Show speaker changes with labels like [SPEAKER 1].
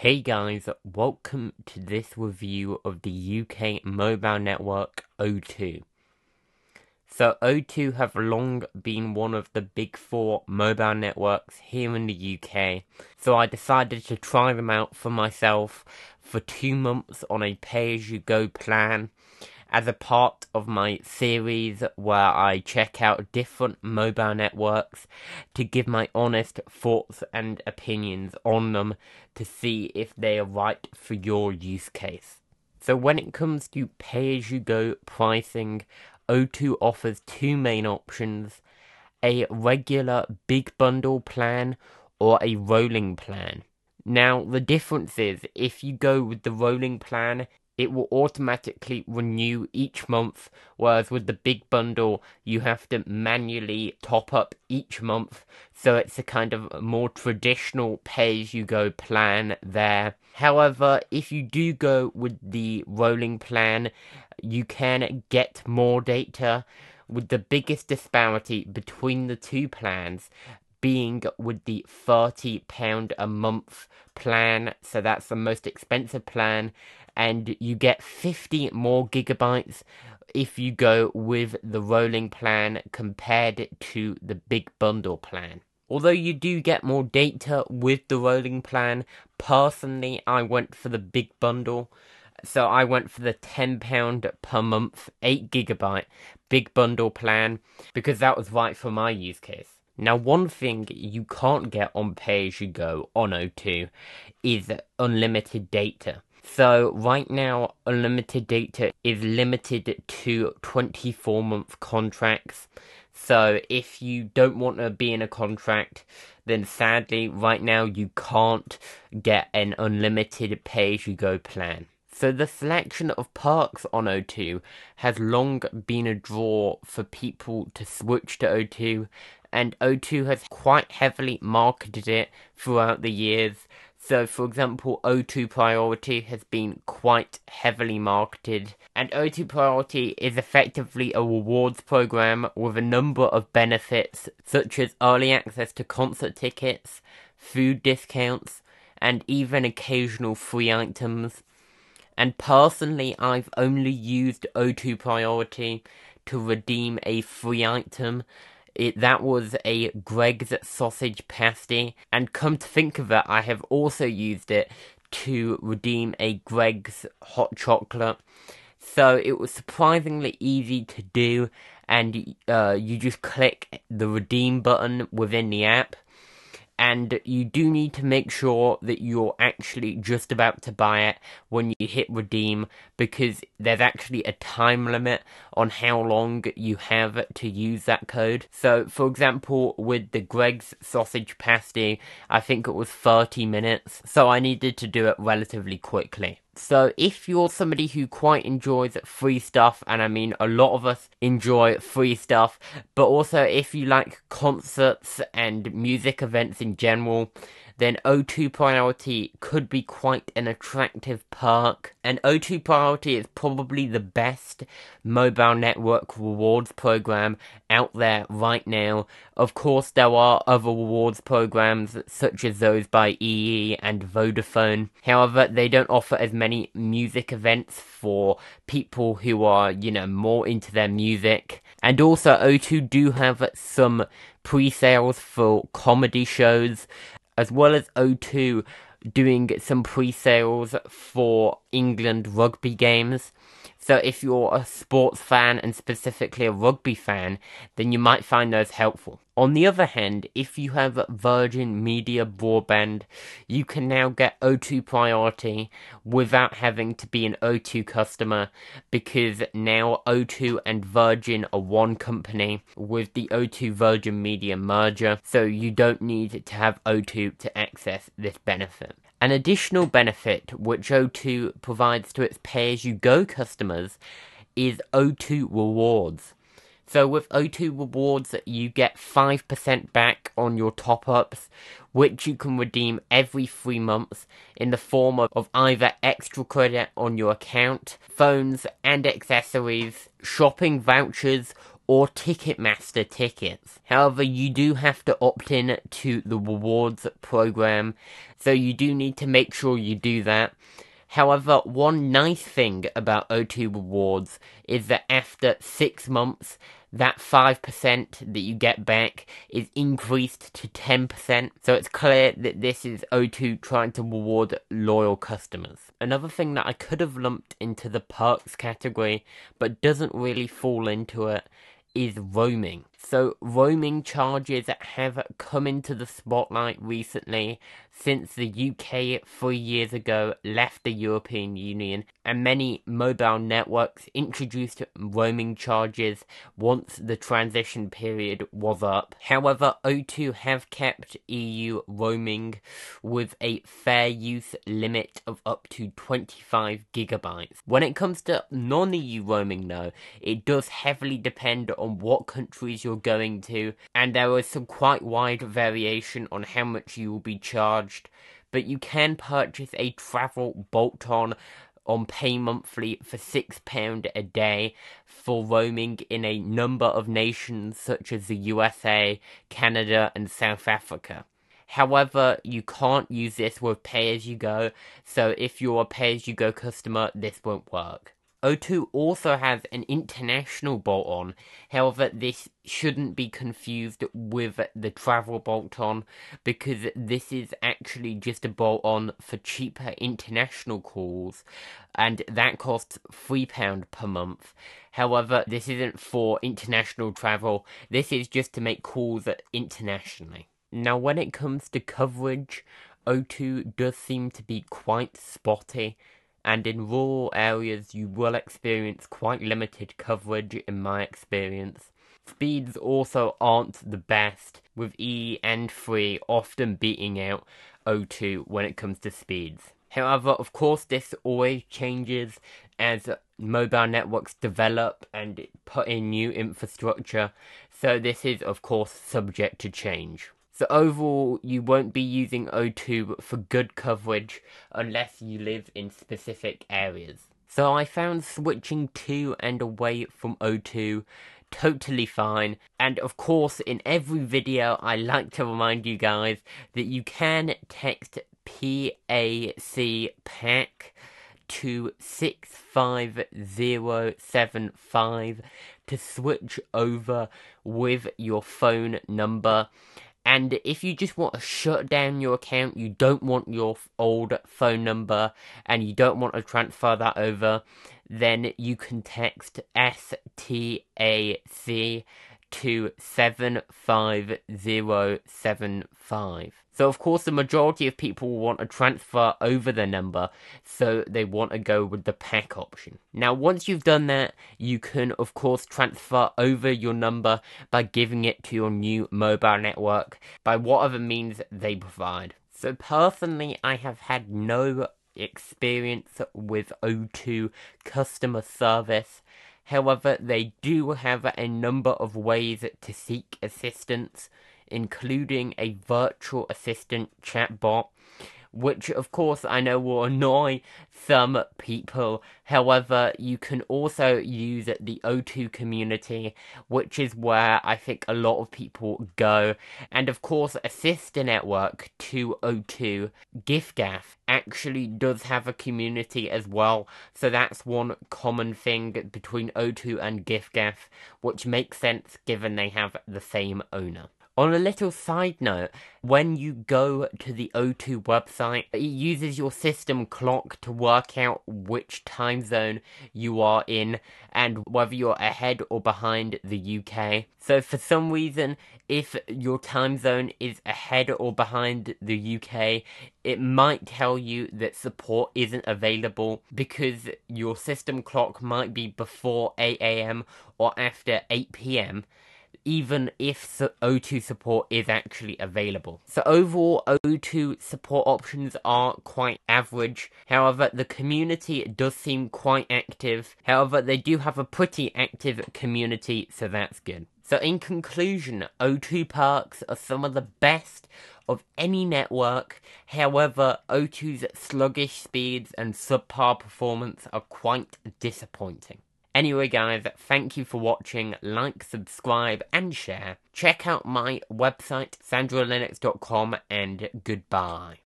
[SPEAKER 1] Hey guys, welcome to this review of the UK mobile network O2. So O2 have long been one of the big four mobile networks here in the UK, so I decided to try them out for myself for two months on a pay-as-you-go plan as a part of my series where I check out different mobile networks to give my honest thoughts and opinions on them to see if they are right for your use case. So when it comes to pay-as-you-go pricing, O2 offers two main options, a regular big bundle plan or a rolling plan. Now, the difference is if you go with the rolling plan, it will automatically renew each month, whereas with the big bundle, you have to manually top up each month. So it's a kind of more traditional pay as you go plan there. However, if you do go with the rolling plan, you can get more data. With the biggest disparity between the two plans being with the £30 a month plan, so that's the most expensive plan, and you get 50 more gigabytes if you go with the rolling plan compared to the big bundle plan. Although you do get more data with the rolling plan, personally I went for the big bundle. So I went for the £10 per month, 8 gigabyte big bundle plan because that was right for my use case. Now, one thing you can't get on pay as you go on O2 is unlimited data. So, right now, unlimited data is limited to 24 month contracts. So, if you don't want to be in a contract, then sadly, right now, you can't get an unlimited pay as you go plan. So the selection of perks on O2 has long been a draw for people to switch to O2 and O2 has quite heavily marketed it throughout the years. So, for example, O2 Priority has been quite heavily marketed, and O2 Priority is effectively a rewards program with a number of benefits, such as early access to concert tickets, food discounts, and even occasional free items. And personally, I've only used O2 Priority to redeem a free item. It, that was a Greggs sausage pasty, and come to think of it, I have also used it to redeem a Greggs hot chocolate. So it was surprisingly easy to do, and uh, you just click the redeem button within the app and you do need to make sure that you're actually just about to buy it when you hit redeem because there's actually a time limit on how long you have to use that code. So, for example, with the Greggs sausage pasty, I think it was 30 minutes, so I needed to do it relatively quickly. So if you're somebody who quite enjoys free stuff, and I mean a lot of us enjoy free stuff, but also if you like concerts and music events in general, then O2 Priority could be quite an attractive perk. And O2 Priority is probably the best mobile network rewards program out there right now. Of course, there are other rewards programs such as those by EE and Vodafone. However, they don't offer as many music events for people who are, you know, more into their music. And also, O2 do have some pre sales for comedy shows as well as O2 doing some pre-sales for England rugby games. So if you're a sports fan and specifically a rugby fan, then you might find those helpful. On the other hand, if you have Virgin Media broadband, you can now get O2 priority without having to be an O2 customer because now O2 and Virgin are one company with the O2 Virgin Media merger, so you don't need to have O2 to access this benefit. An additional benefit which O2 provides to its pay as you go customers is O2 rewards. So with O2 rewards, you get 5% back on your top ups, which you can redeem every three months in the form of, of either extra credit on your account, phones and accessories, shopping vouchers, or Ticketmaster tickets. However, you do have to opt in to the rewards program, so you do need to make sure you do that. However, one nice thing about O2 Rewards is that after six months, that 5% that you get back is increased to 10%. So it's clear that this is O2 trying to reward loyal customers. Another thing that I could have lumped into the perks category, but doesn't really fall into it, is roaming. So, roaming charges have come into the spotlight recently since the UK three years ago left the European Union, and many mobile networks introduced roaming charges once the transition period was up. However, O2 have kept EU roaming with a fair use limit of up to 25 gigabytes. When it comes to non EU roaming, though, it does heavily depend on what countries you're going to, and there is some quite wide variation on how much you will be charged. But you can purchase a travel bolt on on pay monthly for £6 a day for roaming in a number of nations such as the USA, Canada, and South Africa. However, you can't use this with pay as you go, so if you're a pay as you go customer, this won't work. O2 also has an international bolt on, however, this shouldn't be confused with the travel bolt on because this is actually just a bolt on for cheaper international calls and that costs £3 per month. However, this isn't for international travel, this is just to make calls internationally. Now, when it comes to coverage, O2 does seem to be quite spotty and in rural areas you will experience quite limited coverage in my experience. Speeds also aren't the best, with E and 3 often beating out O2 when it comes to speeds. However, of course, this always changes as mobile networks develop and put in new infrastructure, so this is, of course, subject to change. So overall, you won't be using O2 for good coverage unless you live in specific areas. So I found switching to and away from O2 totally fine. And of course, in every video, I like to remind you guys that you can text PAC PAC to 65075 to switch over with your phone number. And if you just want to shut down your account, you don't want your old phone number, and you don't want to transfer that over, then you can text STAC to 75075. So, of course, the majority of people want to transfer over their number, so they want to go with the PAC option. Now, once you've done that, you can, of course, transfer over your number by giving it to your new mobile network by whatever means they provide. So, personally, I have had no experience with O2 customer service However, they do have a number of ways to seek assistance, including a virtual assistant chatbot which of course I know will annoy some people. However, you can also use the O2 community, which is where I think a lot of people go. And of course, a sister network to O2, giffgaff, actually does have a community as well. So that's one common thing between O2 and giffgaff, which makes sense given they have the same owner. On a little side note, when you go to the O2 website, it uses your system clock to work out which time zone you are in and whether you're ahead or behind the UK. So, for some reason, if your time zone is ahead or behind the UK, it might tell you that support isn't available because your system clock might be before 8 am or after 8 pm even if O2 support is actually available. So overall, O2 support options are quite average. However, the community does seem quite active. However, they do have a pretty active community, so that's good. So in conclusion, O2 perks are some of the best of any network. However, O2's sluggish speeds and subpar performance are quite disappointing. Anyway, guys, thank you for watching. Like, subscribe, and share. Check out my website, sandrolinux.com, and goodbye.